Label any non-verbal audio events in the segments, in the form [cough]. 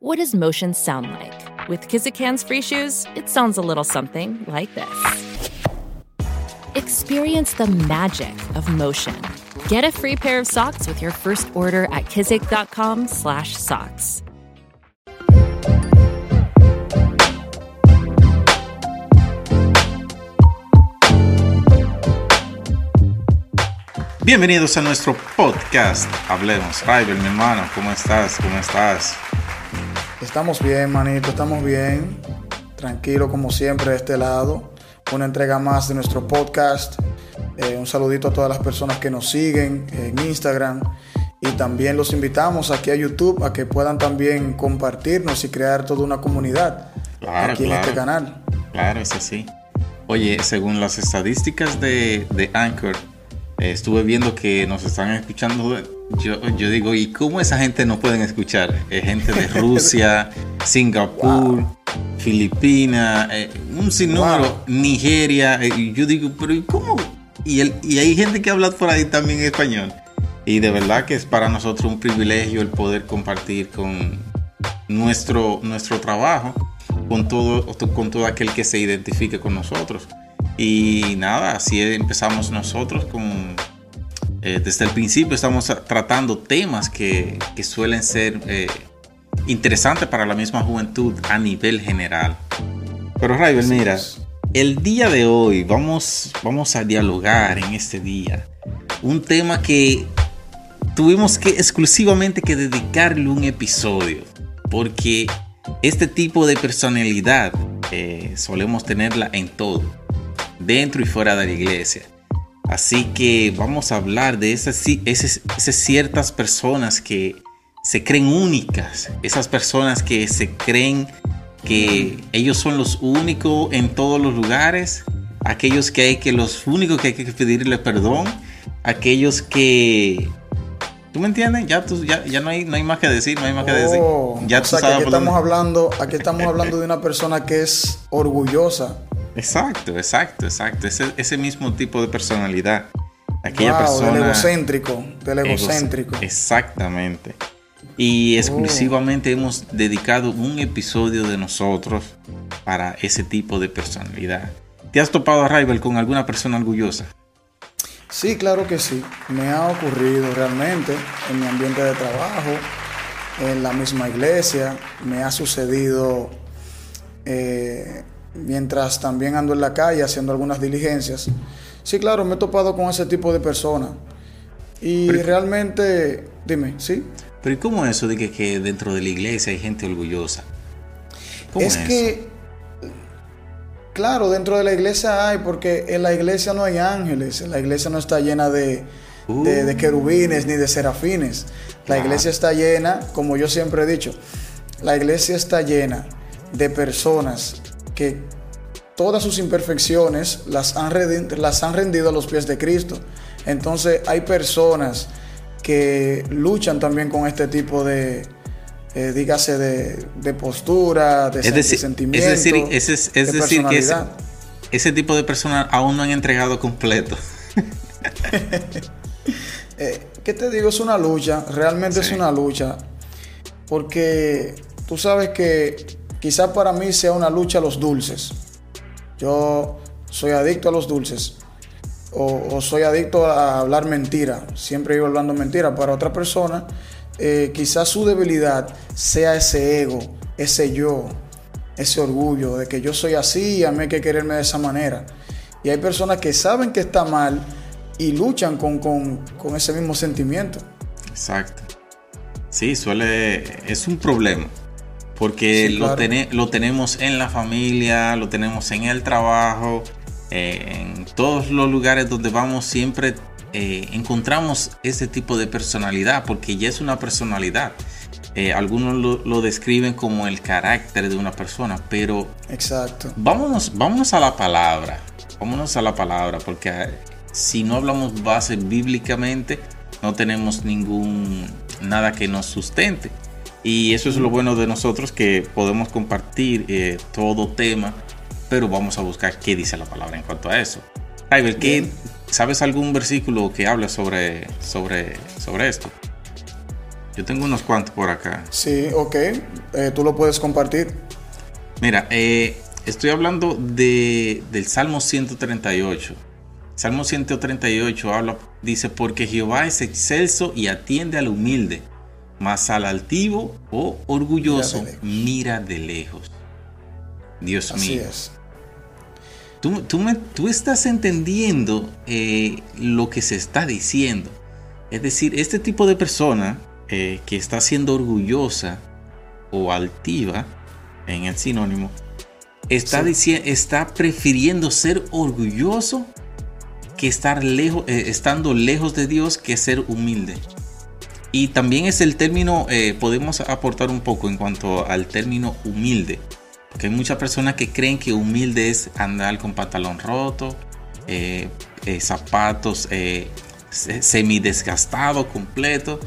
What does motion sound like? With Kizikans free shoes, it sounds a little something like this. Experience the magic of motion. Get a free pair of socks with your first order at kizik.com/socks. Bienvenidos a nuestro podcast. Hablemos. Rival, mi hermano, ¿cómo estás? ¿Cómo estás? Estamos bien, manito, estamos bien. Tranquilo como siempre de este lado. Una entrega más de nuestro podcast. Eh, un saludito a todas las personas que nos siguen en Instagram. Y también los invitamos aquí a YouTube a que puedan también compartirnos y crear toda una comunidad Claro, aquí en este canal. Claro, es así. Oye, según las estadísticas de, de Anchor, eh, estuve viendo que nos están escuchando. Yo, yo digo, ¿y cómo esa gente no pueden escuchar? Eh, gente de Rusia, [laughs] Singapur, Filipinas, eh, un sinnúmero, Wow. Nigeria. eh, y yo digo, pero ¿y cómo? Y, el, y hay gente que habla por ahí también español. Y de verdad que es para nosotros un privilegio el poder compartir con nuestro, nuestro trabajo con todo, con todo aquel que se identifique con nosotros. Y nada, así empezamos nosotros con... eh, desde el principio estamos tratando temas que, que suelen ser eh, interesantes para la misma juventud a nivel general. Pero Raibel, mira, el día de hoy vamos, vamos a dialogar en este día un tema que tuvimos que exclusivamente que dedicarle un episodio porque este tipo de personalidad eh, solemos tenerla en todo, dentro y fuera de la iglesia. Así que vamos a hablar de esas, esas, esas ciertas personas que se creen únicas, esas personas que se creen que ellos son los únicos en todos los lugares, aquellos que hay que los únicos que hay que pedirle perdón, aquellos que ¿Tú me entiendes? Ya, tú, ya, ya no, hay, no hay más que decir, no hay más que decir. Oh, Ya o tú sea, que sabes aquí por dónde- estamos hablando, aquí [laughs] estamos hablando de una persona que es orgullosa. Exacto, exacto, exacto. Ese, ese mismo tipo de personalidad. Aquella Wow, persona. del egocéntrico, del Ego- egocéntrico. Exactamente. Y exclusivamente hemos dedicado un episodio de nosotros para ese tipo de personalidad. ¿Te has topado a Rival con alguna persona orgullosa? Sí, claro que sí. Me ha ocurrido realmente en mi ambiente de trabajo, en la misma iglesia. Me ha sucedido eh, mientras también ando en la calle haciendo algunas diligencias. Sí, claro, me he topado con ese tipo de personas. Y realmente, dime, ¿sí? Pero ¿y cómo es eso de que, que dentro de la iglesia hay gente orgullosa? ¿Cómo Es que, claro, dentro de la iglesia hay, porque en la iglesia no hay ángeles, la iglesia no está llena de, de- de querubines ni de serafines. La iglesia está llena, como yo siempre he dicho, la iglesia está llena de personas que todas sus imperfecciones las han, redi- las han rendido a los pies de Cristo. Entonces hay personas que luchan también con este tipo de, eh, dígase, de, de postura, de, Es decir, sentimiento, es decir, es, es- es de decir que ese, personalidad. ese tipo de personas aún no han entregado completo. [laughs] Eh, ¿Qué te digo? Es una lucha, realmente Sí. es una lucha, porque tú sabes que quizás para mí sea una lucha a los dulces. Yo soy adicto a los dulces, o, o soy adicto a hablar mentira, siempre vivo hablando mentira. Para otra persona, eh, quizás su debilidad sea ese ego, ese yo, ese orgullo de que yo soy así y a mí hay que quererme de esa manera. Y hay personas que saben que está mal y luchan con, con- con ese mismo sentimiento. Exacto. Sí, suele. Es un problema. Porque Sí, lo, claro. lo tenemos en la familia, lo tenemos en el trabajo, eh, en todos los lugares donde vamos siempre eh, encontramos ese tipo de personalidad, porque ya es una personalidad. Eh, algunos lo, lo describen como el carácter de una persona, pero Exacto. Vámonos, vámonos a la palabra. Vámonos a la palabra, porque eh, si no hablamos base bíblicamente, no tenemos ningún nada que nos sustente. Y eso es lo bueno de nosotros, que podemos compartir eh, todo tema, pero vamos a buscar qué dice la palabra en cuanto a eso. Iber, ¿qué-. ¿sabes algún versículo que habla sobre, sobre, sobre esto? Yo tengo unos cuantos por acá. Sí, ok. Eh, tú lo puedes compartir. Mira, eh, estoy hablando de, del Salmo 138. Salmo 138 habla, dice, porque Jehová es excelso y atiende al humilde, mas al altivo o orgulloso mira de lejos. Dios Así mío. es. Tú, tú me- tú estás entendiendo eh, lo que se está diciendo. Es decir, este tipo de persona eh, que está siendo orgullosa o altiva, en el sinónimo, está, Sí. está prefiriendo ser orgulloso que estar lejos, eh, estando lejos de Dios que ser humilde. Y también es el término, eh, podemos aportar un poco en cuanto al término humilde. Porque hay muchas personas que creen que humilde es andar con pantalón roto, eh, eh, zapatos eh, se- semidesgastados, completo,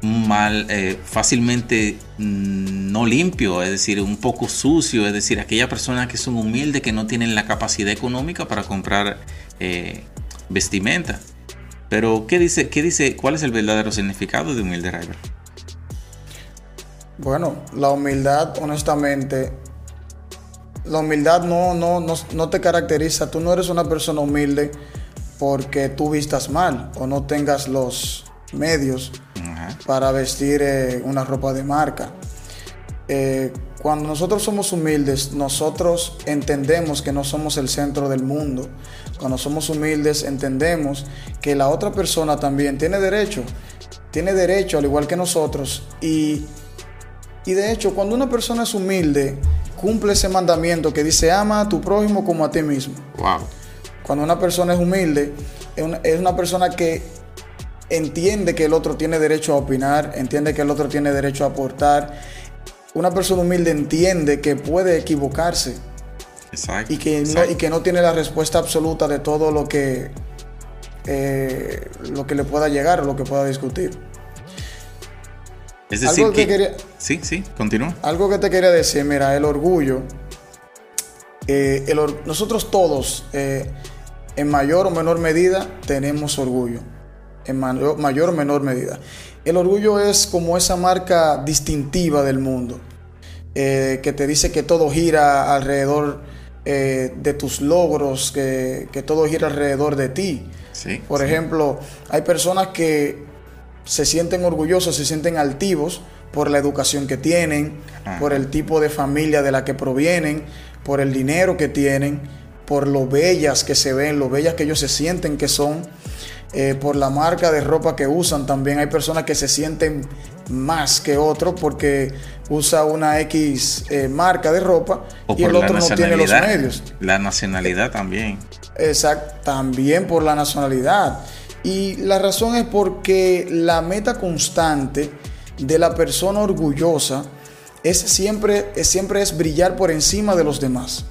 mal, fácilmente mm, no limpio, es decir, un poco sucio, es decir, aquella persona que son humildes, que no tienen la capacidad económica para comprar vestimenta. Pero, ¿qué dice, ¿qué dice? ¿Cuál es el verdadero significado de humilde, River? Bueno, la humildad, honestamente, la humildad no, no, no, no te caracteriza. Tú no eres una persona humilde porque tú vistas mal o no tengas los medios Ajá. para vestir eh, una ropa de marca. Eh, cuando nosotros somos humildes, nosotros entendemos que no somos el centro del mundo. Cuando somos humildes, entendemos que la otra persona también tiene derecho. Tiene derecho al igual que nosotros. Y, y de hecho, cuando una persona es humilde, cumple ese mandamiento que dice, ama a tu prójimo como a ti mismo. Wow. Cuando una persona es humilde, es una, es una persona que entiende que el otro tiene derecho a opinar, entiende que el otro tiene derecho a aportar. Una persona humilde entiende que puede equivocarse Exacto. y que no, y que no tiene la respuesta absoluta de todo lo que, eh, lo que le pueda llegar o lo que pueda discutir. Es decir, algo que que... quería- Sí, sí, continúa. Algo que te quería decir, mira, el orgullo. eh, el or- nosotros todos, eh, en mayor o menor medida, tenemos orgullo. En mayor, mayor o menor medida. El orgullo es como esa marca distintiva del mundo, eh, que te dice que todo gira alrededor eh, de tus logros, que, que todo gira alrededor de ti. Sí. Por sí. ejemplo, hay personas que se sienten orgullosos, se sienten altivos por la educación que tienen, por el tipo de familia de la que provienen, por el dinero que tienen, por lo bellas que se ven, lo bellas que ellos se sienten que son, eh, por la marca de ropa que usan. También hay personas que se sienten más que otros porque usa una X eh, marca de ropa O y el otro no tiene los medios. La nacionalidad también. Exacto, también por la nacionalidad. Y la razón es porque la meta constante de la persona orgullosa es siempre, es siempre es brillar por encima de los demás.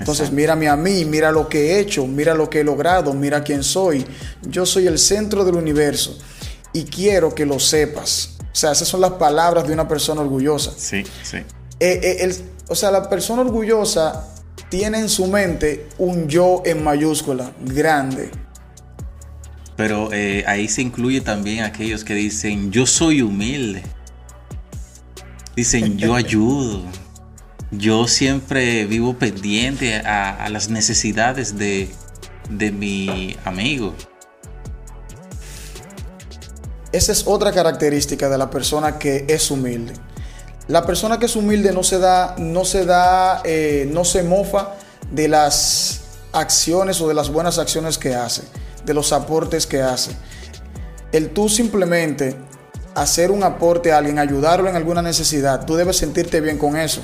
Entonces, Exacto. mírame a mí, mira lo que he hecho, mira lo que he logrado, mira quién soy. Yo soy el centro del universo y quiero que lo sepas. O sea, esas son las palabras de una persona orgullosa. Sí, sí. Eh, eh, el- o sea, la persona orgullosa tiene en su mente un yo en mayúscula, grande. Pero eh, ahí se incluye también aquellos que dicen, yo soy humilde. Dicen, yo [laughs] ayudo. Yo siempre vivo pendiente a, las necesidades de, de mi amigo. Esa es otra característica de la persona que es humilde. La persona que es humilde no se da, no se da, eh, no se mofa de las acciones o de las buenas acciones que hace, de los aportes que hace. El tú simplemente hacer un aporte a alguien, ayudarlo en alguna necesidad, tú debes sentirte bien con eso.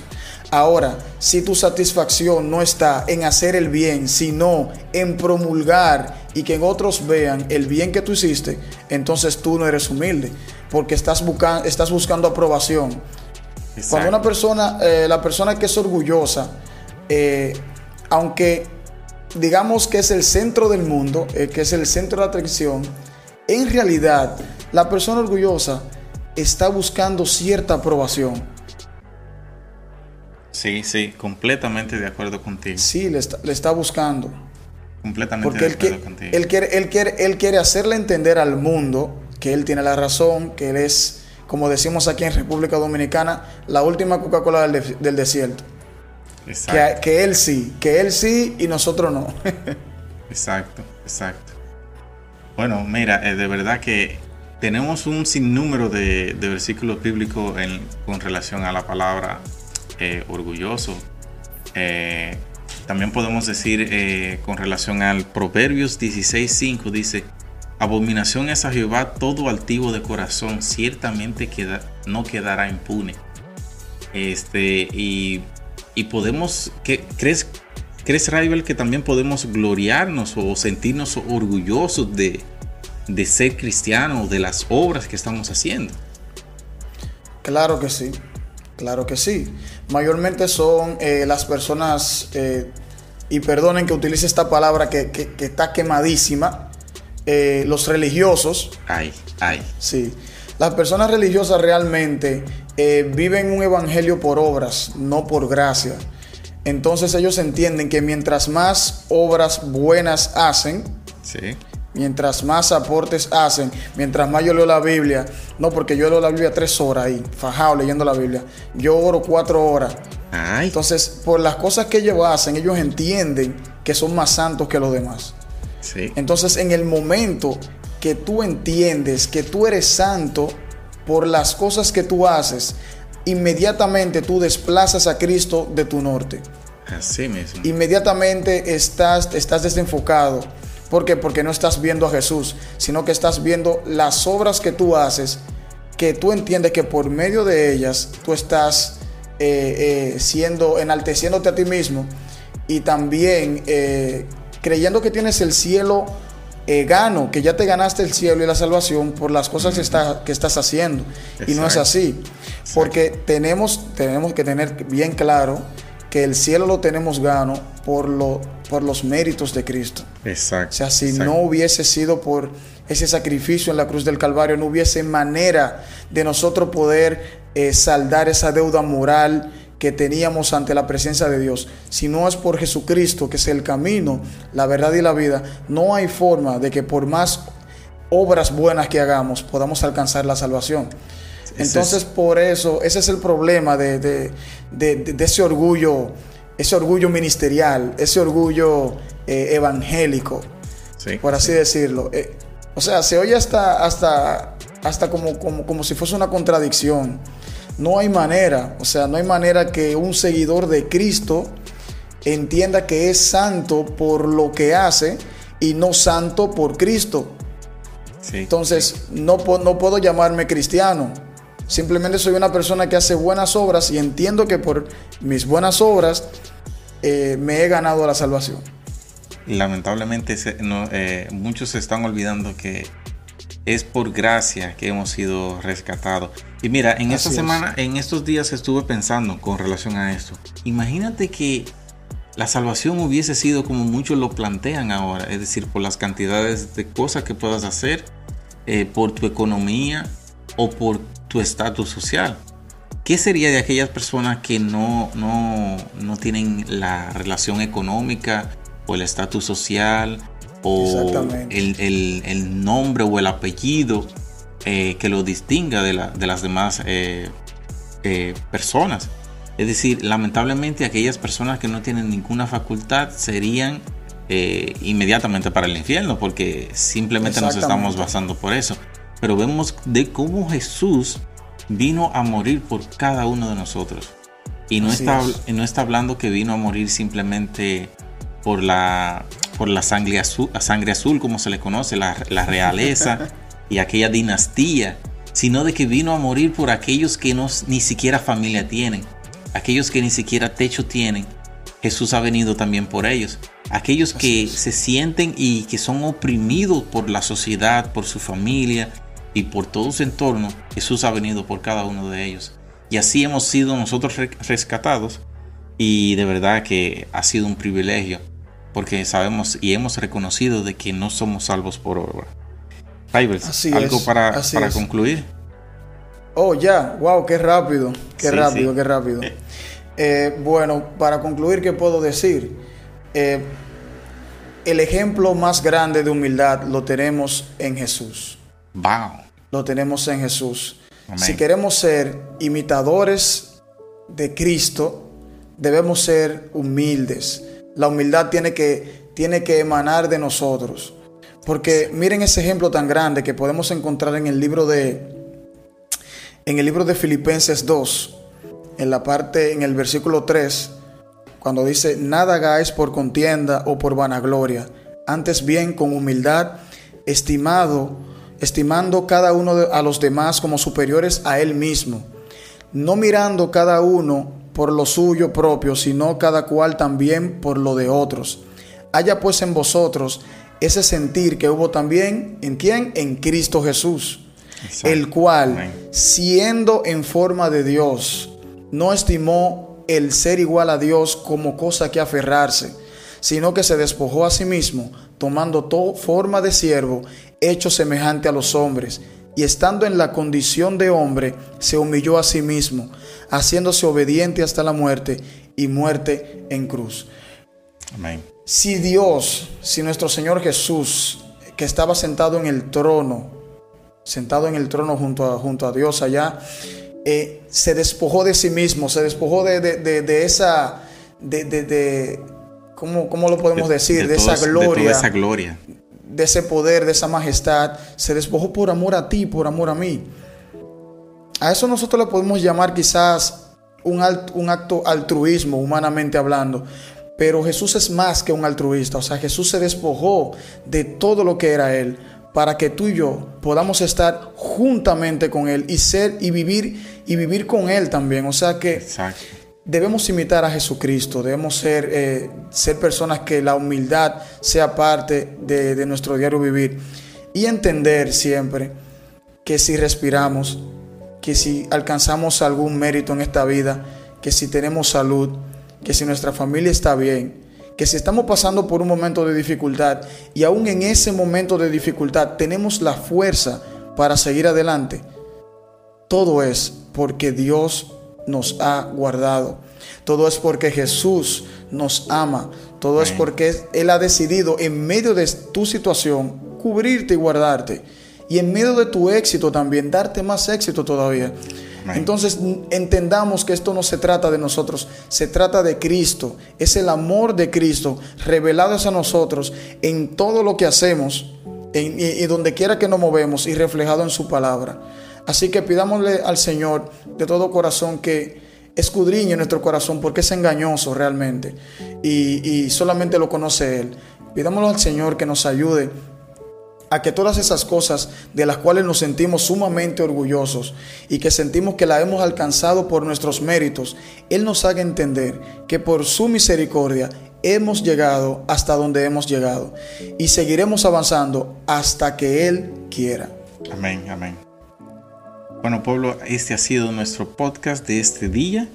Ahora, si tu satisfacción no está en hacer el bien, sino en promulgar y que en otros vean el bien que tú hiciste, entonces tú no eres humilde, porque estás, busca- estás buscando aprobación. Cuando una persona, eh, la persona que es orgullosa, eh, aunque digamos que es el centro del mundo, eh, que es el centro de atracción, en realidad la persona orgullosa está buscando cierta aprobación. Sí, sí, completamente de acuerdo contigo. Sí, le está, le está buscando. Completamente Porque de él, acuerdo contigo. él quiere, él, quiere, él quiere hacerle entender al mundo que Él tiene la razón, que Él es, como decimos aquí en República Dominicana, la última Coca-Cola del, desierto. Que, que, Él sí, que Él sí y nosotros no. [laughs] exacto, exacto. Bueno, mira, eh, de verdad que tenemos un sinnúmero de, versículos bíblicos con relación a la palabra eh, orgulloso. Eh, también podemos decir eh, con relación al Proverbios 16.5 dice, abominación es a Jehová todo altivo de corazón, ciertamente queda, no quedará impune. Este, y, podemos, ¿qué, ¿crees, ¿crees, Raibel, que también podemos gloriarnos o sentirnos orgullosos de, de ser cristianos, de las obras que estamos haciendo? Claro que sí. Claro que sí. Mayormente son eh, las personas, eh, y perdonen que utilice esta palabra que, está quemadísima, eh, los religiosos. Ay, ay. Sí. Las personas religiosas realmente viven un evangelio por obras, no por gracia. Entonces ellos entienden que mientras más obras buenas hacen, sí mientras más aportes hacen, mientras más yo leo la Biblia, no porque yo leo la Biblia tres horas ahí, fajado leyendo la Biblia, yo oro cuatro horas. Entonces, por las cosas que ellos hacen, ellos entienden que son más santos que los demás. Entonces, en el momento que tú entiendes que tú eres santo por las cosas que tú haces, inmediatamente tú desplazas a Cristo de tu norte. Así mismo. Inmediatamente estás, estás desenfocado ¿Por qué? Porque no estás viendo a Jesús, sino que estás viendo las obras que tú haces, que tú entiendes que por medio de ellas tú estás eh, eh, siendo, enalteciéndote a ti mismo y también eh, creyendo que tienes el cielo gano, que ya te ganaste el cielo y la salvación por las cosas que, que estás haciendo. Y no es así, porque tenemos, tenemos que tener bien claro que el cielo lo tenemos gano por, lo, por los méritos de Cristo. Exacto. O sea, si no hubiese sido por ese sacrificio en la cruz del Calvario, no hubiese manera de nosotros poder eh, saldar esa deuda moral que teníamos ante la presencia de Dios. Si no es por Jesucristo, que es el camino, la verdad y la vida, no hay forma de que por más obras buenas que hagamos podamos alcanzar la salvación. Entonces, por eso, ese es el problema de, ese orgullo, ese orgullo ministerial, ese orgullo eh, evangélico, por así decirlo. Eh, o sea, se oye hasta, hasta, hasta como, como, si fuese una contradicción. No hay manera, o sea, no hay manera que un seguidor de Cristo entienda que es santo por lo que hace y no santo por Cristo. Entonces, No, no puedo llamarme cristiano Simplemente soy una persona que hace buenas obras y entiendo que por mis buenas obras eh, me he ganado la salvación. Lamentablemente eh, muchos se están olvidando que es por gracia que hemos sido rescatados. Y mira, en esta semana, en estos días estuve pensando con relación a esto. Imagínate que la salvación hubiese sido como muchos lo plantean ahora, es decir, por las cantidades de cosas que puedas hacer, eh, por tu economía o por tu estatus social. ¿Qué sería de aquellas personas que no, no, no tienen la relación económica o el estatus social o el, nombre o el apellido eh, que lo distinga de, las demás eh, eh, personas? Es decir, lamentablemente aquellas personas que no tienen ninguna facultad serían inmediatamente para el infierno porque simplemente nos estamos basando por eso pero vemos de cómo Jesús vino a morir por cada uno de nosotros. Y no, está, no está hablando que vino a morir simplemente por la, por la sangre, azul, sangre azul, como se le conoce, la, realeza [laughs] y aquella dinastía, sino de que vino a morir por aquellos que no, ni siquiera familia tienen, aquellos que ni siquiera techo tienen. Jesús ha venido también por ellos. Aquellos que se sienten y que son oprimidos por la sociedad, por su familia, y por todo su entorno, Jesús ha venido por cada uno de ellos. Y así hemos sido nosotros rescatados y de verdad que ha sido un privilegio porque sabemos y hemos reconocido de que no somos salvos por obra. algo para, para concluir. Oh, ya, wow, qué rápido, qué rápido, qué rápido. Eh. Eh, bueno, para concluir, ¿qué puedo decir? Eh, el ejemplo más grande de humildad lo tenemos en Jesús. Wow. Lo tenemos en Jesús. Si queremos ser imitadores de Cristo, debemos ser humildes. La humildad tiene que, tiene que emanar de nosotros. Porque miren ese ejemplo tan grande que podemos encontrar en el libro de en el libro de Filipenses 2, en la parte en el versículo 3, cuando dice, "Nada hagáis por contienda o por vanagloria, antes bien con humildad, estimado, estimando cada uno a los demás como superiores a él mismo, no mirando cada uno por lo suyo propio, sino cada cual también por lo de otros. Haya pues en vosotros ese sentir que hubo también en quién? En Cristo Jesús, el cual, siendo en forma de Dios, no estimó el ser igual a Dios como cosa que aferrarse, sino que se despojó a sí mismo, tomando toda forma de siervo, hecho semejante a los hombres, y estando en la condición de hombre, se humilló a sí mismo, haciéndose obediente hasta la muerte y muerte en cruz. Amén. Si Dios, si nuestro Señor Jesús, que estaba sentado en el trono, sentado en el trono junto a, junto a Dios allá, eh, se despojó de sí mismo, se despojó de, de, esa, de, ¿cómo, ¿cómo, lo podemos decir? De, esa gloria. esa gloria. De ese poder, de esa majestad. Se despojó por amor a ti, por amor a mí. A eso nosotros le podemos llamar quizás un, un acto altruismo, humanamente hablando. Pero Jesús es más que un altruista, o sea, Jesús se despojó de todo lo que era Él para que tú y yo podamos estar juntamente con Él y ser y vivir y vivir con Él también. O sea que debemos imitar a Jesucristo, debemos ser, eh, ser personas que la humildad sea parte de, de nuestro diario vivir y entender siempre que si respiramos, que si alcanzamos algún mérito en esta vida, que si tenemos salud, que si nuestra familia está bien, que si estamos pasando por un momento de dificultad y aún en ese momento de dificultad tenemos la fuerza para seguir adelante, todo es porque Dios nos ha guardado. Todo es porque Jesús nos ama. Todo es porque Él ha decidido en medio de tu situación cubrirte y guardarte. Y en medio de tu éxito también darte más éxito todavía. Entonces entendamos que esto no se trata de nosotros, se trata de Cristo. Es el amor de Cristo revelado a nosotros en todo lo que hacemos y, donde quiera que nos movemos y reflejado en su palabra. Así que pidámosle al Señor de todo corazón que escudriñe nuestro corazón porque es engañoso realmente y, y solamente lo conoce Él. Pidámosle al Señor que nos ayude a que todas esas cosas de las cuales nos sentimos sumamente orgullosos y que sentimos que la hemos alcanzado por nuestros méritos, Él nos haga entender que por su misericordia hemos llegado hasta donde hemos llegado y seguiremos avanzando hasta que Él quiera. Amén, amén. Bueno, pueblo, este ha sido nuestro podcast de este día.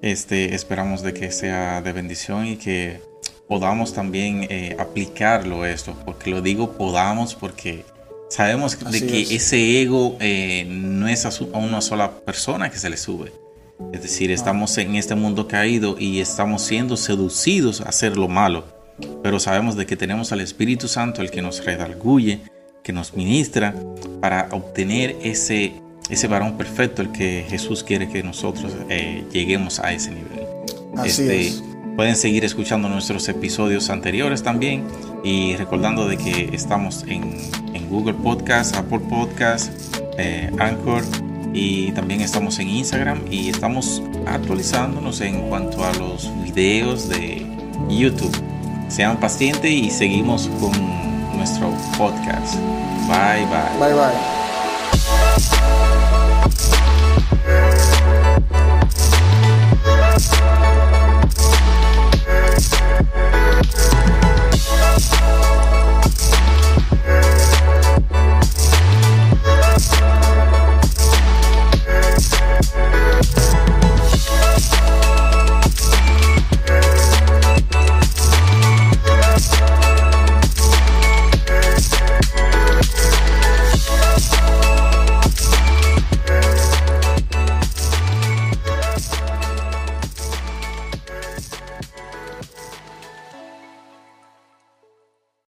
Este, esperamos de que sea de bendición y que podamos también eh, aplicarlo esto, porque lo digo podamos porque sabemos de que ese ego eh, no es a, una sola persona que se le sube. Es decir, estamos en este mundo caído y estamos siendo seducidos a hacer lo malo, pero sabemos de que tenemos al Espíritu Santo, el que nos redarguye, que nos ministra, para obtener ese, ese varón perfecto, el que Jesús quiere que nosotros eh, lleguemos a ese nivel. Así este, es. Pueden seguir escuchando nuestros episodios anteriores también y recordando de que estamos en, Google Podcast, Apple Podcast, eh, Anchor y también estamos en Instagram y estamos actualizándonos en cuanto a los videos de YouTube. Sean pacientes y seguimos con nuestro podcast. Bye bye. Bye bye.